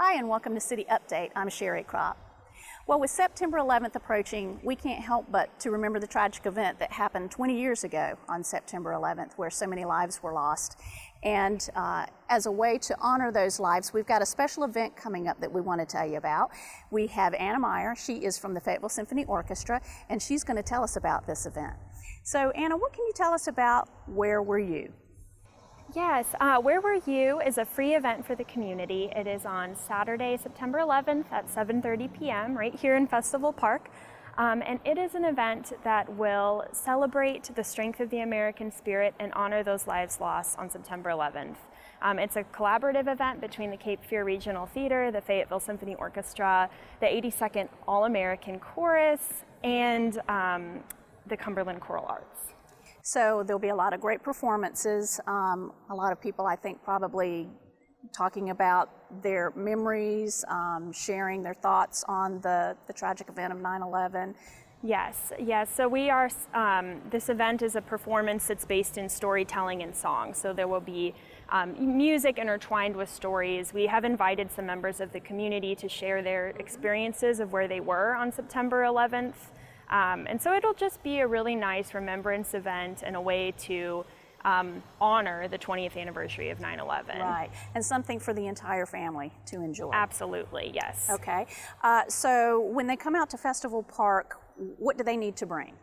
Hi, and welcome to City Update. I'm Sherry Crop. Well, with September 11th approaching, we can't help but to remember the tragic event that happened 20 years ago on September 11th, where so many lives were lost. And uh, as a way to honor those lives, we've got a special event coming up that we want to tell you about. We have Anna Meyer. She is from the Fayetteville Symphony Orchestra, and she's going to tell us about this event. So, Anna, what can you tell us about Where Were You? Yes, uh, Where Were You is a free event for the community. It is on Saturday, September 11th at 7.30 p.m. right here in Festival Park. Um, and it is an event that will celebrate the strength of the American spirit and honor those lives lost on September 11th. Um, it's a collaborative event between the Cape Fear Regional Theater, the Fayetteville Symphony Orchestra, the 82nd All American Chorus, and um, the Cumberland Choral Arts. So there'll be a lot of great performances. Um, a lot of people, I think, probably talking about their memories, um, sharing their thoughts on the, the tragic event of 9 11. Yes, yes. So we are, um, this event is a performance that's based in storytelling and song. So there will be um, music intertwined with stories. We have invited some members of the community to share their experiences of where they were on September 11th. Um, and so it'll just be a really nice remembrance event and a way to um, honor the 20th anniversary of 9 11. Right, and something for the entire family to enjoy. Absolutely, yes. Okay, uh, so when they come out to Festival Park, what do they need to bring?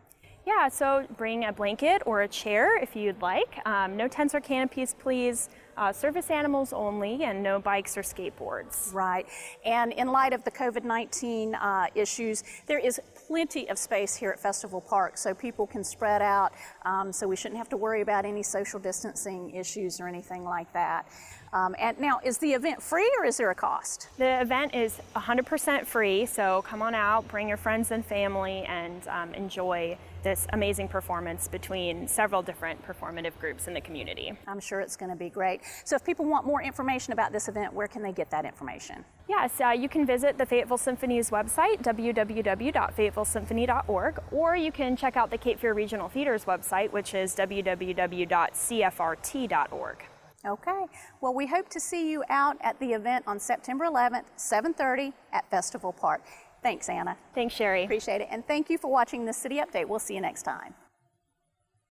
Yeah, so bring a blanket or a chair if you'd like. Um, no tents or canopies, please. Uh, service animals only, and no bikes or skateboards. Right. And in light of the COVID 19 uh, issues, there is plenty of space here at Festival Park so people can spread out, um, so we shouldn't have to worry about any social distancing issues or anything like that. Um, and now, is the event free or is there a cost? The event is 100% free, so come on out, bring your friends and family, and um, enjoy this amazing performance between several different performative groups in the community. I'm sure it's going to be great. So, if people want more information about this event, where can they get that information? Yes, uh, you can visit the Fayetteville Symphony's website, www.fayettevillesymphony.org, or you can check out the Cape Fear Regional Theater's website, which is www.cfrt.org. Okay. Well, we hope to see you out at the event on September 11th, 7:30 at Festival Park. Thanks, Anna. Thanks, Sherry. Appreciate it. And thank you for watching the City Update. We'll see you next time.